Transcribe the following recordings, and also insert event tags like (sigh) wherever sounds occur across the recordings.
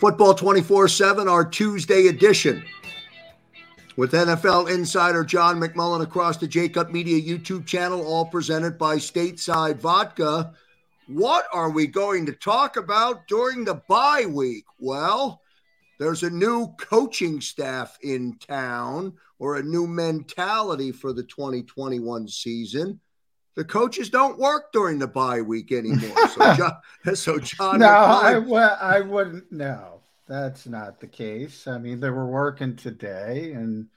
Football 24 7, our Tuesday edition. With NFL insider John McMullen across the JAKIB Media YouTube channel, all presented by Stateside Vodka. What are we going to talk about during the bye week? Well, there's a new coaching staff in town or a new mentality for the 2021 season the coaches don't work during the bye week anymore. So (laughs) John, so John no, I I wouldn't. No, that's not the case. I mean, they were working today, and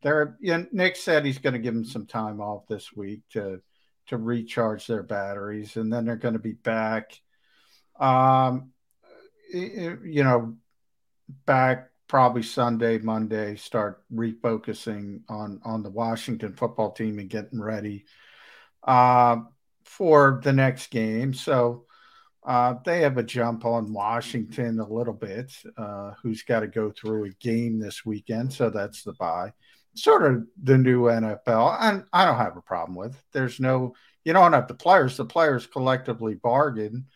they're. You know, Nick said he's going to give them some time off this week to to recharge their batteries, and then they're going to be back. Um, you know, back probably Sunday, Monday, start refocusing on on the Washington football team and getting ready uh, for the next game. So uh, they have a jump on Washington a little bit, uh, who's got to go through a game this weekend. So that's the bye. Sort of the new NFL. And I don't have a problem with. There's no, you don't have the players. The players collectively bargain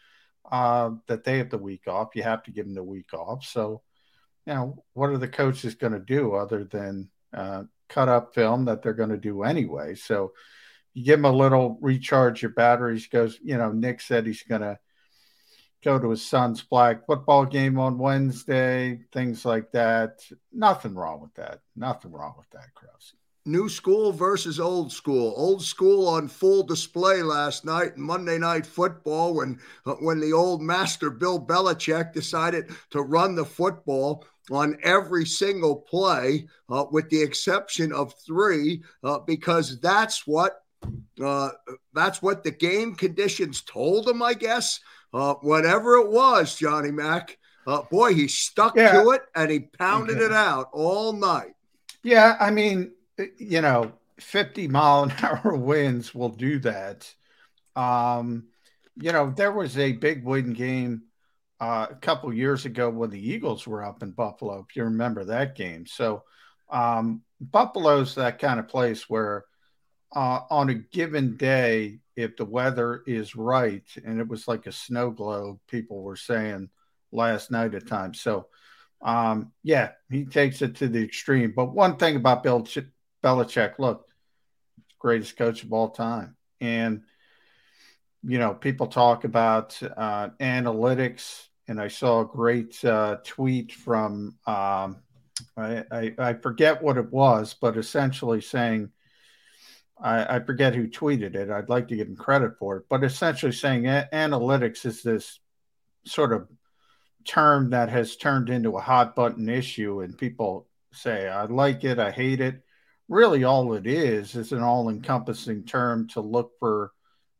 uh, that they have the week off. You have to give them the week off. So, you know, what are the coaches going to do other than uh, cut up film that they're going to do anyway? So, you give him a little recharge your batteries. Goes, you know, Nick said he's going to go to his son's flag football game on Wednesday, things like that. Nothing wrong with that. Nothing wrong with that, Krause. New school versus old school. Old school on full display last night Monday Night Football when when the old master Bill Belichick decided to run the football on every single play, uh, with the exception of three, uh, because that's what uh, that's what the game conditions told him, I guess. Uh, whatever it was, Johnny Mack, uh, boy, he stuck yeah. to it and he pounded okay. it out all night. Yeah, I mean, you know, 50 mile an (laughs) hour winds will do that. Um, you know, there was a big win game uh, a couple years ago when the Eagles were up in Buffalo, if you remember that game. So, um, Buffalo's that kind of place where uh, on a given day, if the weather is right, and it was like a snow globe, people were saying last night at times. So, um, yeah, he takes it to the extreme. But one thing about Bill Ch- Belichick, look, greatest coach of all time, and you know, people talk about uh, analytics, and I saw a great uh, tweet from um, I, I, I forget what it was, but essentially saying I, I, forget who tweeted it. I'd like to give him credit for it, but essentially saying a- analytics is this sort of term that has turned into a hot button issue, and people say, I like it, I hate it. Really, all it is is an all encompassing term to look for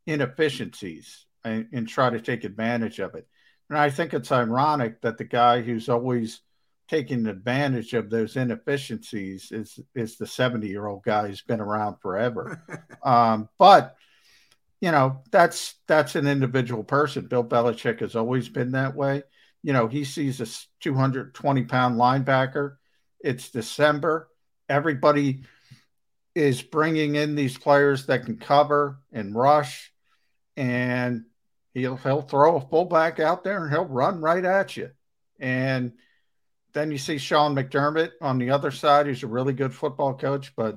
inefficiencies and, and try to take advantage of it. And I think it's ironic that the guy who's always taking advantage of those inefficiencies is is the 70 year old guy who's been around forever. (laughs) Um, but you know that's that's an individual person. Bill belichick has always been that way. You know he sees a 220 pound linebacker. It's december. Everybody is bringing in these players that can cover and rush and he'll he'll throw a fullback out there and he'll run right at you. And then you see Sean McDermott on the other side, who's a really good football coach, but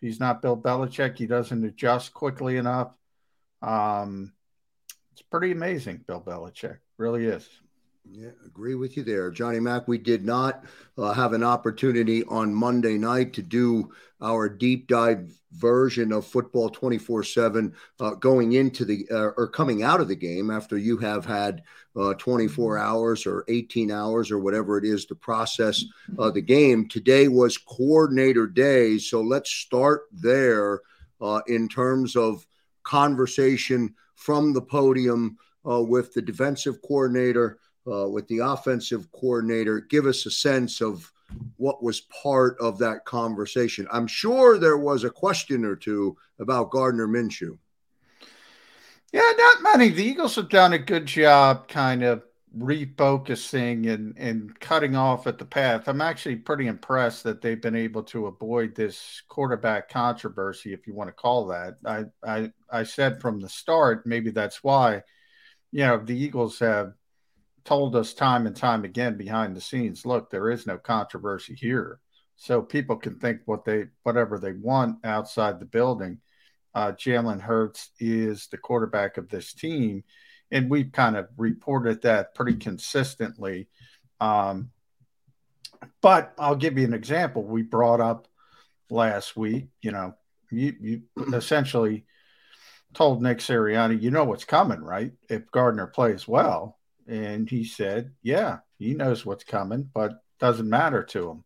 he's not Bill Belichick. He doesn't adjust quickly enough. Um, It's pretty amazing, Bill Belichick. Really is. Yeah, agree with you there, Johnny Mack. We did not uh, have an opportunity on Monday night to do our deep dive version of football 24 uh, 7 going into the uh, or coming out of the game after you have had uh, 24 hours or 18 hours or whatever it is to process uh, the game. Today was coordinator day. So let's start there uh, in terms of conversation from the podium with the defensive coordinator uh, with the offensive coordinator. Give us a sense of what was part of that conversation. I'm sure there was a question or two about Gardner Minshew. Yeah, not many. The Eagles have done a good job kind of refocusing and, and cutting off at the path. I'm actually pretty impressed that they've been able to avoid this quarterback controversy, if you want to call that. I, I, I said from the start, maybe that's why, you know, the Eagles have told us time and time again behind the scenes look there is no controversy here. So people can think what they whatever they want outside the building. Uh, jalen hurts is the quarterback of this team and we've kind of reported that pretty consistently. Um, but i'll give you an example. We brought up last week you know you, you essentially told nick sirianni you know what's coming right? If gardner plays well and he said, yeah, he knows what's coming, but doesn't matter to him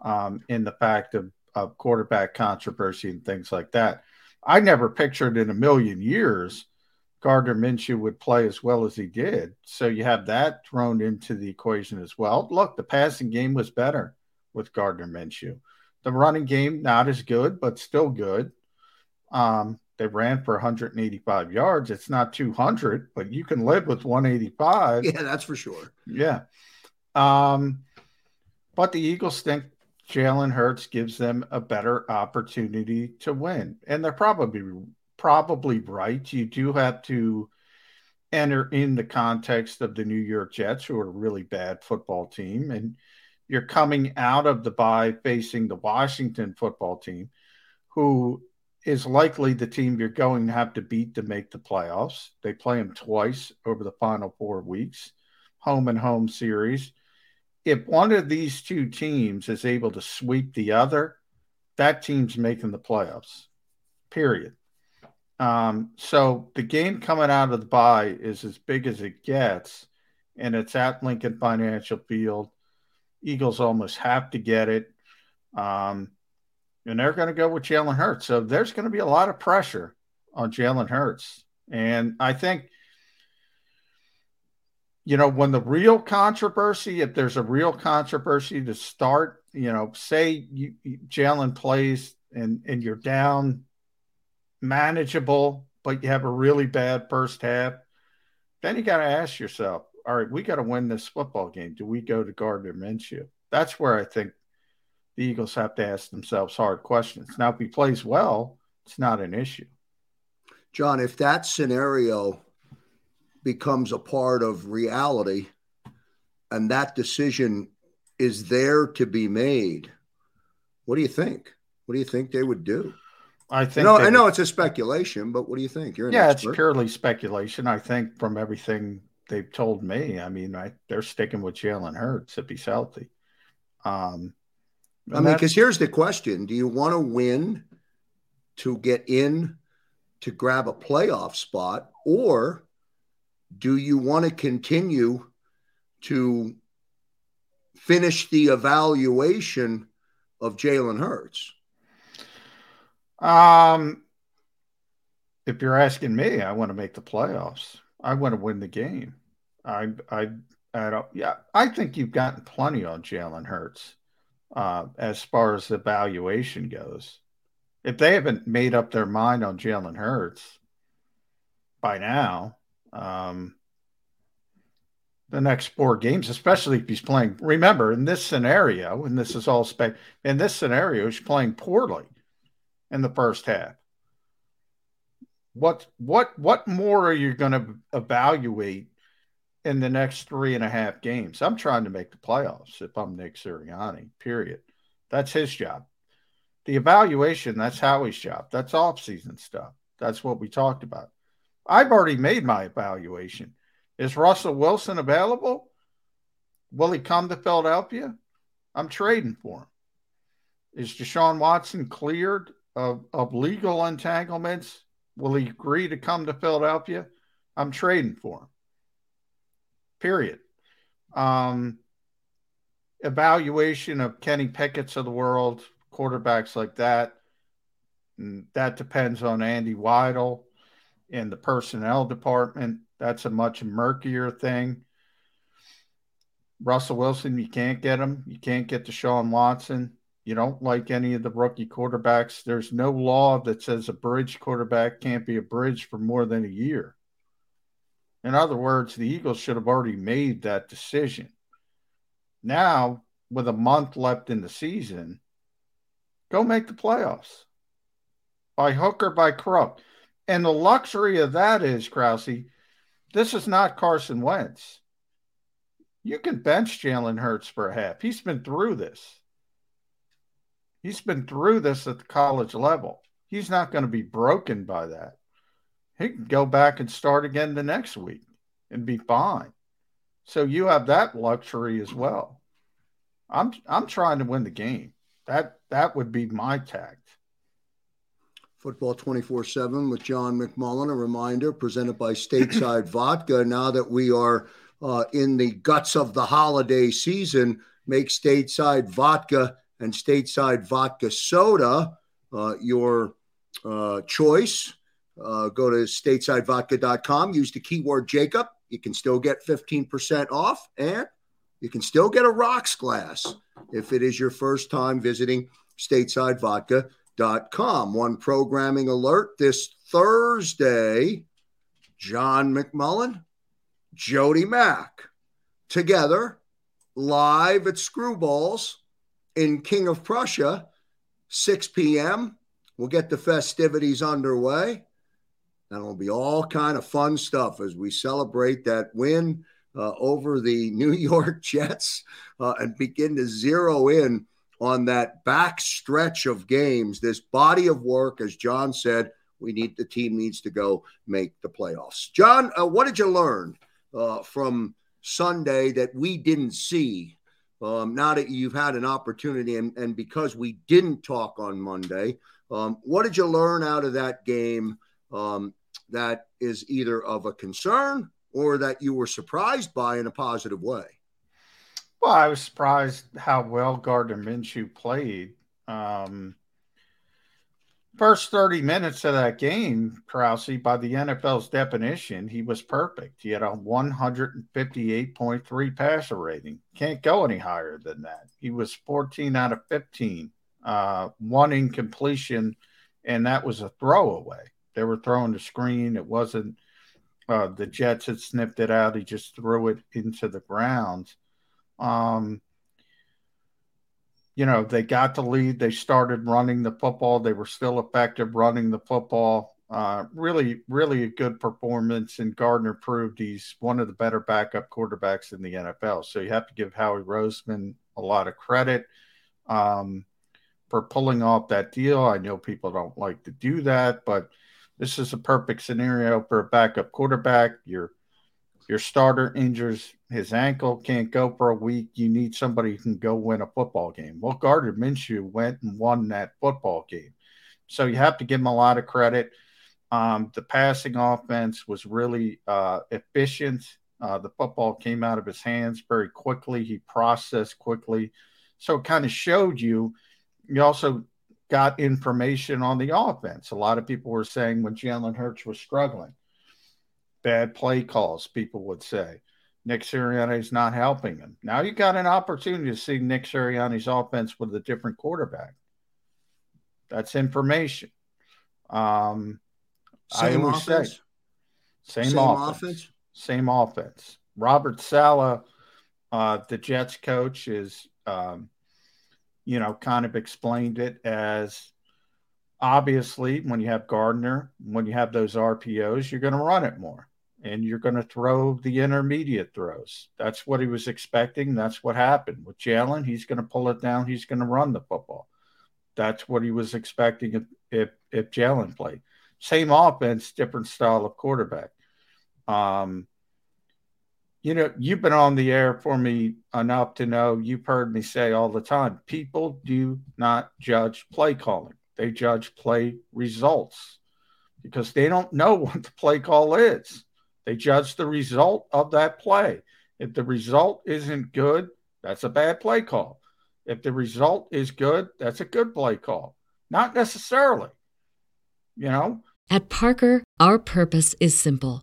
um, in the fact of, of quarterback controversy and things like that. I never pictured in a million years Gardner Minshew would play as well as he did. So you have that thrown into the equation as well. Look, the passing game was better with Gardner Minshew. The running game, not as good, but still good. Um, they ran for 185 yards. It's not 200, but you can live with 185. Yeah, that's for sure. Yeah. Um, but the Eagles think Jalen Hurts gives them a better opportunity to win. And they're probably probably right. You do have to enter in the context of the New York Jets, who are a really bad football team. And you're coming out of the bye facing the Washington football team, who is likely the team you're going to have to beat to make the playoffs. They play them twice over the final four weeks, home and home series. If one of these two teams is able to sweep the other, that team's making the playoffs, period. Um, so the game coming out of the bye is as big as it gets, and it's at Lincoln Financial Field. Eagles almost have to get it. Um, and they're going to go with Jalen Hurts. So there's going to be a lot of pressure on Jalen Hurts. And I think, you know, when the real controversy, if there's a real controversy to start, you know, say you, Jalen plays and, and you're down manageable, but you have a really bad first half, then you got to ask yourself, all right, we got to win this football game. Do we go to Gardner Minshew? That's where I think the Eagles have to ask themselves hard questions. Now, if he plays well, it's not an issue. John, if that scenario becomes a part of reality and that decision is there to be made, what do you think? What do you think they would do? I think. No, I know it's a speculation, but what do you think? You're yeah, expert. it's purely speculation. I think from everything they've told me, I mean, I, they're sticking with Jalen Hurts if he's healthy. Um, I mean, because here's the question: Do you want to win to get in to grab a playoff spot, or do you want to continue to finish the evaluation of Jalen Hurts? Um, if you're asking me, I want to make the playoffs. I want to win the game. I, I, I don't. Yeah, I think you've gotten plenty on Jalen Hurts uh, as far as the valuation goes. If they haven't made up their mind on Jalen Hurts by now, um, the next four games, especially if he's playing. Remember, in this scenario, and this is all spec, in this scenario, he's playing poorly in the first half. What what what more are you going to evaluate in the next three and a half games. I'm trying to make the playoffs if I'm Nick Sirianni, period. That's his job. The evaluation, that's Howie's job. That's off season stuff. That's what we talked about. I've already made my evaluation. Is Russell Wilson available? Will he come to Philadelphia? I'm trading for him. Is Deshaun Watson cleared of, of legal entanglements? Will he agree to come to Philadelphia? I'm trading for him. Period. Um, evaluation of Kenny Pickett's of the world, quarterbacks like that. That depends on Andy Weidl and the personnel department. That's a much murkier thing. Russell Wilson, you can't get him. You can't get Deshaun Watson. You don't like any of the rookie quarterbacks. There's no law that says a bridge quarterback can't be a bridge for more than a year. In other words, the Eagles should have already made that decision. Now, with a month left in the season, go make the playoffs by hook or by crook. And the luxury of that is, Krause, this is not Carson Wentz. You can bench Jalen Hurts for a half. He's been through this. He's been through this at the college level. He's not going to be broken by that. He can go back and start again the next week and be fine. So you have that luxury as well. I'm I'm trying to win the game. That that would be my tact. Football 24 7 with John McMullen. A reminder presented by Stateside (clears throat) Vodka. Now that we are uh, in the guts of the holiday season, make Stateside Vodka and Stateside Vodka Soda uh, your uh, choice. Uh, go to statesidevodka.com, use the keyword JAKIB. You can still get 15% off and you can still get a rocks glass if it is your first time visiting statesidevodka.com. One programming alert this Thursday John McMullen, Jody Mack, together live at Screwballs in King of Prussia, 6 p.m. We'll get the festivities underway. And it'll be all kind of fun stuff as we celebrate that win uh, over the (laughs) New York Jets uh, and begin to zero in on that back stretch of games, this body of work, as John said, we need the team needs to go make the playoffs. John, uh, what did you learn uh, from Sunday that we didn't see? Um, now that you've had an opportunity, and, and because we didn't talk on Monday, um, what did you learn out of that game um, that is either of a concern or that you were surprised by in a positive way? Well, I was surprised how well Gardner Minshew played. Um, first 30 minutes of that game, Krause, by the NFL's definition, he was perfect. He had a 158.3 passer rating. Can't go any higher than that. He was 14 out of 15, uh, one incompletion, and that was a throwaway. They were throwing the screen. It wasn't uh, the Jets had snipped it out. He just threw it into the ground. Um, you know, they got the lead. They started running the football. They were still effective running the football. Uh, really, really a good performance. And Gardner proved he's one of the better backup quarterbacks in the NFL. So you have to give Howie Roseman a lot of credit um, for pulling off that deal. I know people don't like to do that, but – this is a perfect scenario for a backup quarterback. Your your starter injures his ankle, can't go for a week. You need somebody who can go win a football game. Well, Gardner Minshew went and won that football game. So you have to give him a lot of credit. Um, the passing offense was really uh, efficient. Uh, the football came out of his hands very quickly. He processed quickly. So it kind of showed you. You also got information on the offense. A lot of people were saying when Jalen Hurts was struggling, bad play calls, people would say. Nick Sirianni is not helping him. Now you got an opportunity to see Nick Sirianni's offense with a different quarterback. That's information. Um, same offense. Say, same, same offense. offense. Same offense. Robert Saleh, uh, the Jets coach, is um, you know, kind of explained it as obviously when you have Gardner, when you have those RPOs, you're going to run it more and you're going to throw the intermediate throws. That's what he was expecting. That's what happened with Jalen. He's going to pull it down. He's going to run the football. That's what he was expecting if if, if Jalen played. Same offense, different style of quarterback. Um, you know, you've been on the air for me enough to know you've heard me say all the time people do not judge play calling, they judge play results because they don't know (laughs) what the play call is. They judge the result of that play. If the result isn't good, that's a bad play call. If the result is good, that's a good play call. Not necessarily. You know? At Parker, our purpose is simple.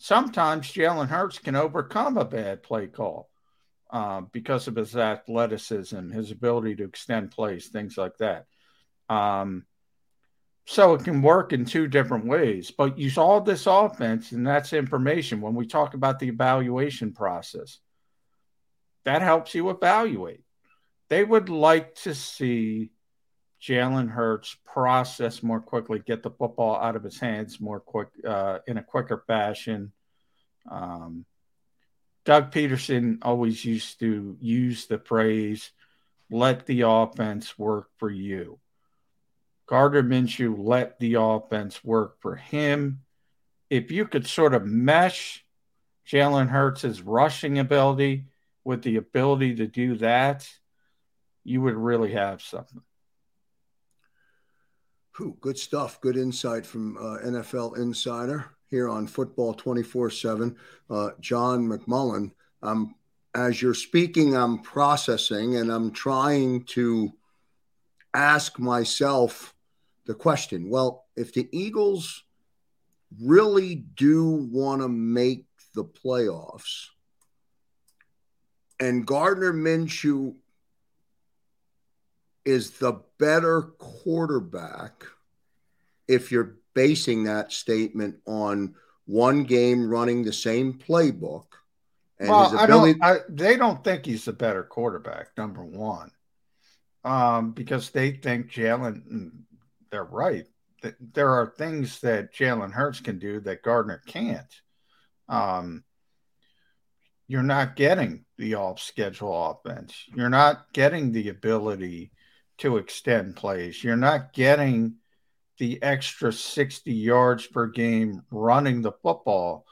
sometimes Jalen Hurts can overcome a bad play call uh, because of his athleticism, his ability to extend plays, things like that. Um, so it can work in two different ways. But you saw this offense, and that's information when we talk about the evaluation process. That helps you evaluate. They would like to see Jalen Hurts process more quickly, get the football out of his hands more quick uh, in a quicker fashion. Um, Doug Pederson always used to use the phrase, let the offense work for you. Gardner Minshew let the offense work for him. If you could sort of mesh Jalen Hurts' rushing ability with the ability to do that, you would really have something. Whew, good stuff. Good insight from uh, NFL Insider here on Football 24 uh, 7. John McMullen, um, as you're speaking, I'm processing and I'm trying to ask myself the question well, if the Eagles really do want to make the playoffs and Gardner Minshew is the better quarterback if you're basing that statement on one game running the same playbook. And well, ability- I don't, I, they don't think he's a better quarterback, number one, um, because they think Jalen, mm, they're right. There are things that Jalen Hurts can do that Gardner can't. Um, you're not getting the off schedule offense. You're not getting the ability to extend plays. You're not getting the extra 60 yards per game running the football,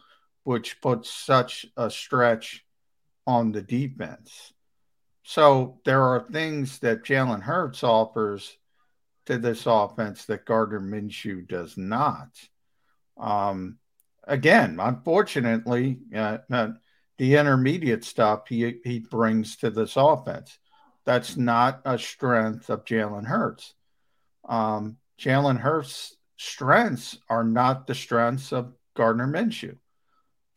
which puts such a stretch on the defense. So there are things that Jalen Hurts offers to this offense that Gardner Minshew does not. Um, again, unfortunately, uh, uh, the intermediate stuff he he brings to this offense. That's not a strength of Jalen Hurts. Um, Jalen Hurts' strengths are not the strengths of Gardner Minshew.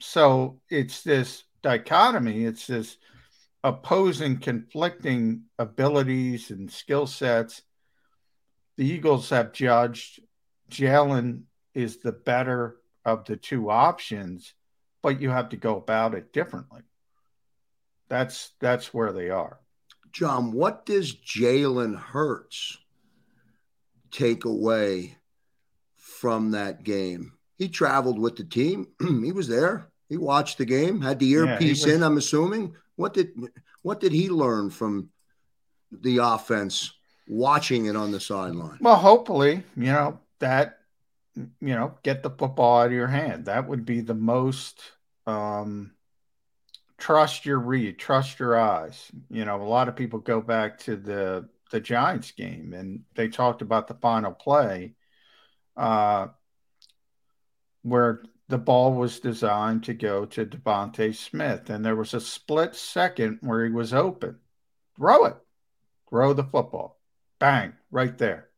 So it's this dichotomy, it's this opposing, conflicting abilities and skill sets. The Eagles have judged Jalen is the better of the two options, but you have to go about it differently. That's that's where they are. John, what does Jalen Hurts take away from that game? He traveled with the team. (clears throat) he was there. He watched the game, had the earpiece yeah, in, I'm assuming. What did what did he learn from the offense watching it on the sideline? Well, hopefully, you know, that you know, get the football out of your hand. That would be the most um trust your read, trust your eyes. You know, a lot of people go back to the the Giants game and they talked about the final play uh, where the ball was designed to go to DeVonta Smith, and there was a split second where he was open. Throw it, throw the football, bang, right there.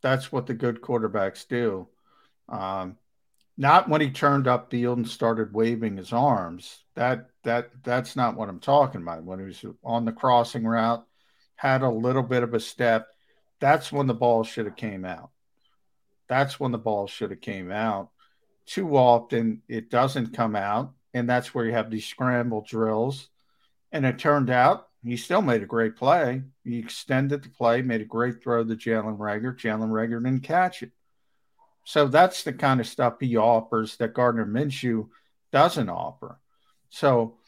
That's what the good quarterbacks do. Um, not when he turned up field and started waving his arms. That that that's not what I'm talking about. When he was on the crossing route, had a little bit of a step, that's when the ball should have came out. That's when the ball should have came out. Too often it doesn't come out, and that's where you have these scramble drills. And it turned out he still made a great play. He extended the play, made a great throw to Jalen Reagor. Jalen Reagor didn't catch it. So that's the kind of stuff he offers that Gardner Minshew doesn't offer. So,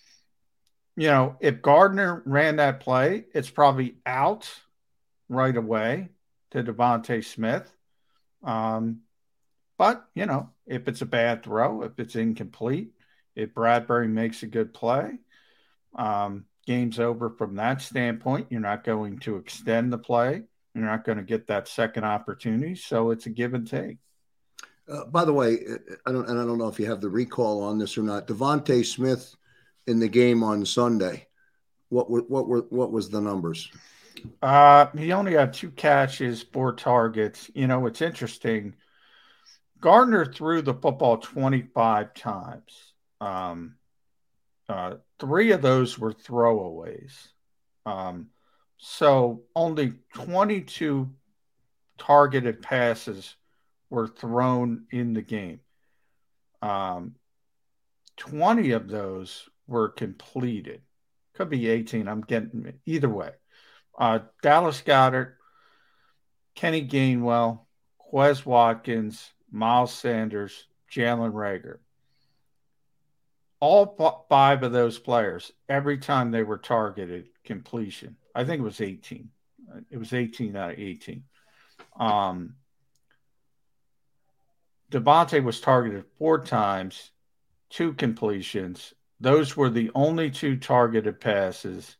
you know, if Gardner ran that play, it's probably out right away to DeVonta Smith. Um, but, you know, if it's a bad throw, if it's incomplete, if Bradberry makes a good play, um, game's over from that standpoint. You're not going to extend the play. You're not going to get that second opportunity. So it's a give and take. Uh, by the way, I don't, and I don't know if you have the recall on this or not. DeVonta Smith in the game on Sunday, what were, what were what was the numbers? Uh, he only had two catches, four targets. You know, it's interesting. Gardner threw the football 25 times. Um, uh, three of those were throwaways. Um, so only 22 targeted passes were thrown in the game. Um, 20 of those were completed. Could be 18. I'm getting either way. Uh, Dallas Goedert, Kenny Gainwell, Quez Watkins, Miles Sanders, Jalen Reagor. All five of those players, every time they were targeted, completion. I think it was 18. It was 18 out of 18. Um, DeVonta was targeted four times, two completions. Those were the only two targeted passes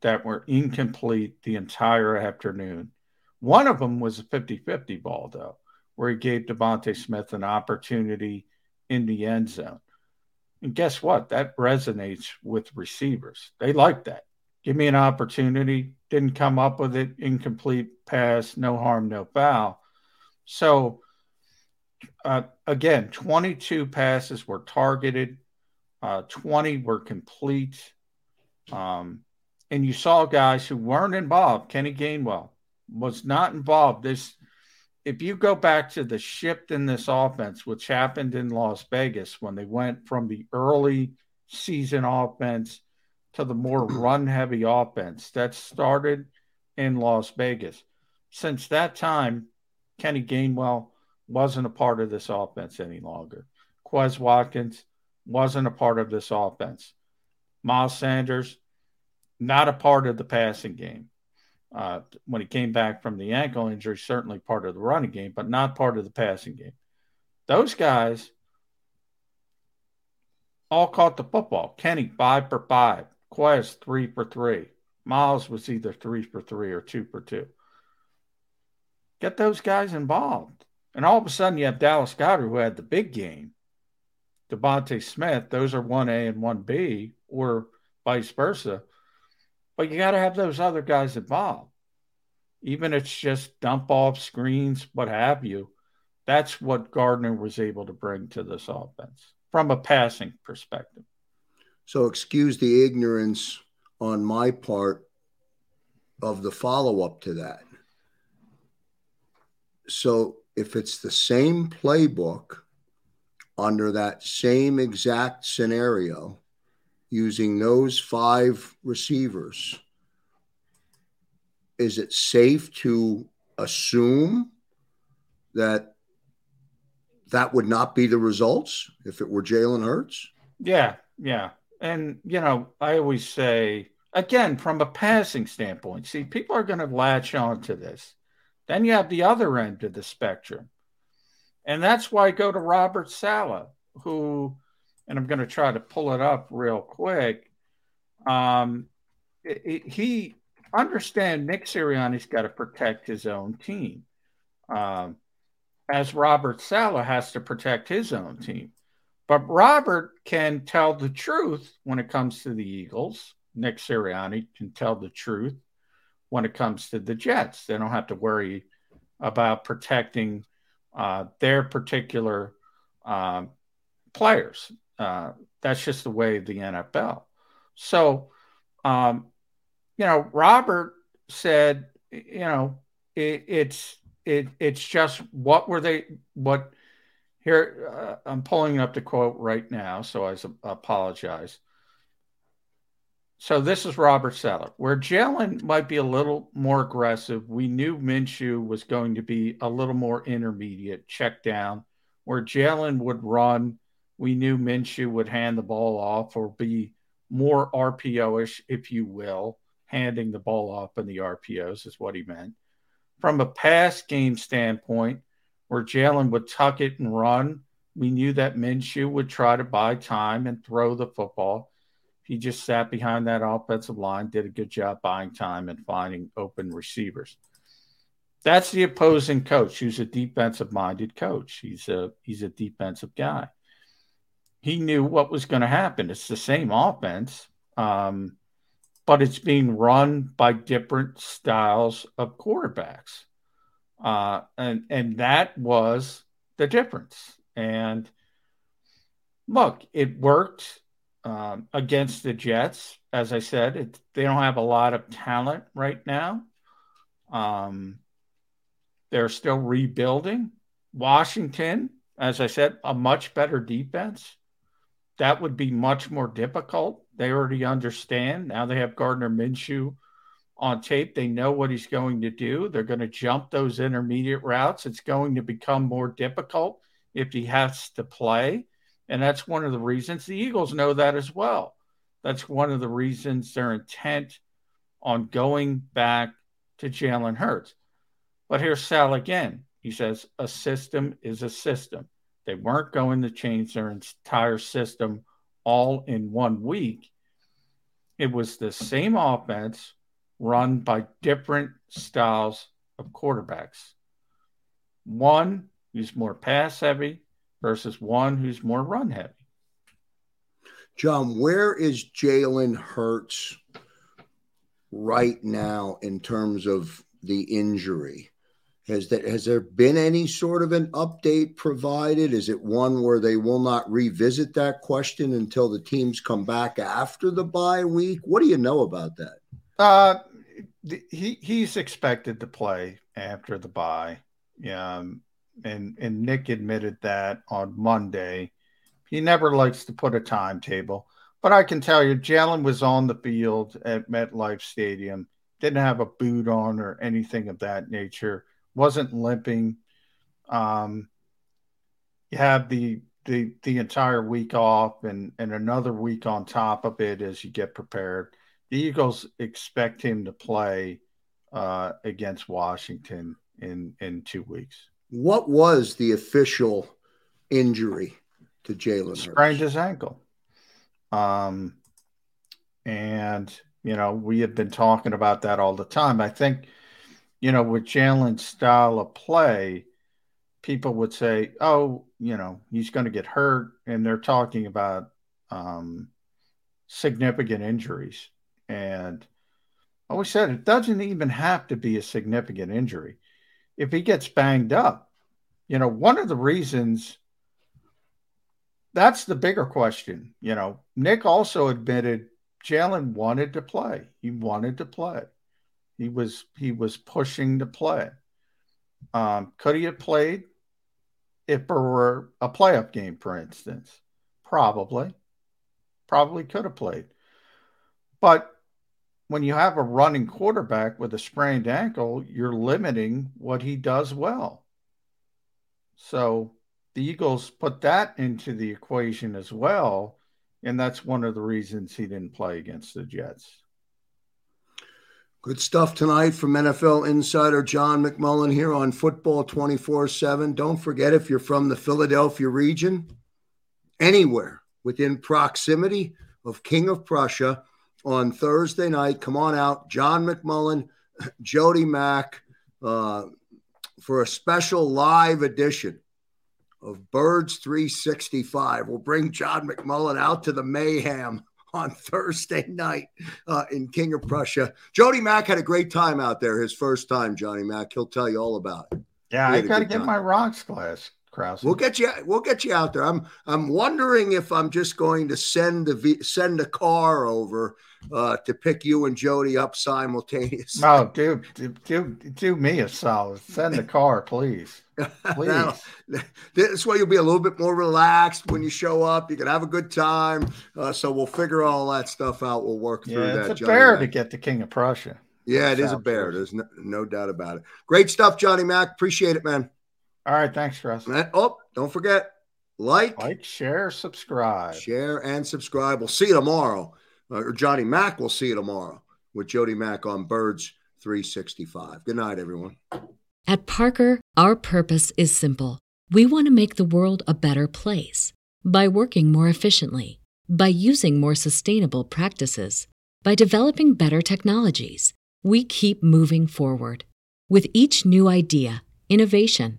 that were incomplete the entire afternoon. One of them was a 50 50 ball, though, where he gave DeVonta Smith an opportunity in the end zone. And guess what? That resonates with receivers. They like that. Give me an opportunity. Didn't come up with it. Incomplete pass. No harm, no foul. So, uh, again, 22 passes were targeted, uh, 20 were complete. Um, and you saw guys who weren't involved. Kenny Gainwell was not involved. This, if you go back to the shift in this offense, which happened in Las Vegas when they went from the early season offense to the more (clears throat) run heavy offense that started in Las Vegas. Since that time, Kenny Gainwell wasn't a part of this offense any longer. Quez Watkins wasn't a part of this offense. Miles Sanders, not a part of the passing game. Uh, when he came back from the ankle injury, certainly part of the running game, but not part of the passing game. Those guys all caught the football. Kenny, five for five. Quez, three for three. Miles was either three for three or two for two. Get those guys involved. And all of a sudden, you have Dallas Goedert, who had the big game. DeVonta Smith, those are 1A and 1B, or vice versa. But you got to have those other guys involved. Even if it's just dump off screens, what have you. That's what Gardner was able to bring to this offense from a passing perspective. So, excuse the ignorance on my part of the follow up to that. So, if it's the same playbook under that same exact scenario, using those five receivers, is it safe to assume that that would not be the results if it were Jalen Hurts? Yeah, yeah. And, you know, I always say, again, from a passing standpoint, see, people are going to latch on to this. Then you have the other end of the spectrum. And that's why I go to Robert Saleh, who, and I'm going to try to pull it up real quick. Um, it, it, he understand Nick Sirianni's got to protect his own team, um, as Robert Saleh has to protect his own team. But Robert can tell the truth when it comes to the Eagles. Nick Sirianni can tell the truth when it comes to the Jets. They don't have to worry about protecting uh, their particular uh, players. Uh, that's just the way of the NFL. So, um, you know, Robert said, you know, it, it's it it's just what were they what here uh, I'm pulling up the quote right now, so I apologize. So this is Robert Saleh. Where Jalen might be a little more aggressive, we knew Minshew was going to be a little more intermediate, check down. Where Jalen would run, we knew Minshew would hand the ball off or be more RPO-ish, if you will, handing the ball off in the RPOs is what he meant. From a pass game standpoint, where Jalen would tuck it and run, we knew that Minshew would try to buy time and throw the football. He just sat behind that offensive line, did a good job buying time and finding open receivers. That's the opposing coach, who's a defensive minded coach. He's a he's a defensive guy. He knew what was going to happen. It's the same offense, um, but it's being run by different styles of quarterbacks. Uh, and and that was the difference. And look, it worked um, against the Jets. As I said, it, they don't have a lot of talent right now. Um, they're still rebuilding. Washington, as I said, a much better defense. That would be much more difficult. They already understand. Now they have Gardner Minshew on tape. They know what he's going to do. They're going to jump those intermediate routes. It's going to become more difficult if he has to play. And that's one of the reasons the Eagles know that as well. That's one of the reasons they're intent on going back to Jalen Hurts. But here's Sal again. He says a system is a system. They weren't going to change their entire system all in one week. It was the same offense run by different styles of quarterbacks. One who's more pass heavy versus one who's more run heavy. John, where is Jalen Hurts right now in terms of the injury? Has that has there been any sort of an update provided? Is it one where they will not revisit that question until the teams come back after the bye week? What do you know about that? Uh, he he's expected to play after the bye. Um, and and Nick admitted that on Monday. He never likes to put a timetable, but I can tell you, Jalen was on the field at MetLife Stadium. Didn't have a boot on or anything of that nature. Wasn't limping. Um, you have the the the entire week off and and another week on top of it as you get prepared the Eagles expect him to play uh, against Washington in in two weeks. What was the official injury to Jalen? Sprained his ankle. Um, and you know we have been talking about that all the time. I think you know with Jalen's style of play, people would say, "Oh, you know he's going to get hurt," and they're talking about um, significant injuries. And I always said it doesn't even have to be a significant injury. If he gets banged up, you know, one of the reasons that's the bigger question. You know, Nick also admitted Jalen wanted to play. He wanted to play. He was he was pushing to play. Um, could he have played if there were a playoff game, for instance? Probably. Probably could have played. But when you have a running quarterback with a sprained ankle, you're limiting what he does well. So the Eagles put that into the equation as well. And that's one of the reasons he didn't play against the Jets. Good stuff tonight from NFL insider John McMullen here on Football 24 7. Don't forget, if you're from the Philadelphia region, anywhere within proximity of King of Prussia, on Thursday night. Come on out, John McMullen, (laughs) Jody Mack, uh, for a special live edition of Birds 365. We'll bring John McMullen out to the mayhem (laughs) on Thursday night uh, in King of Prussia. Jody Mack had a great time out there, his first time, Johnny Mack. He'll tell you all about it. Yeah, I got to get time. my rocks class Krause. We'll get you. We'll get you out there. I'm. I'm wondering if I'm just going to send the send a car over uh, to pick you and Jody up simultaneously. (laughs) Oh, do, do do me a solid. Send the car, please. (laughs) Please. (laughs) this way you'll be a little bit more relaxed when you show up. You can have a good time. Uh, so we'll figure all that stuff out. We'll work through yeah, that. It's a bear to get the King of Prussia. Yeah, it is a bear. There's no, no, doubt about it. Great stuff, Johnny Mac. Appreciate it, man. All right, thanks, Russ. Oh, don't forget, like, like, share, subscribe, share, and subscribe. We'll see you tomorrow, uh, or Johnny Mack We'll see you tomorrow with Jody Mack on Birds 365. Good night, everyone. At Parker, our purpose is simple. We want to make the world a better place by working more efficiently, by using more sustainable practices, by developing better technologies. We keep moving forward. With each new idea, innovation,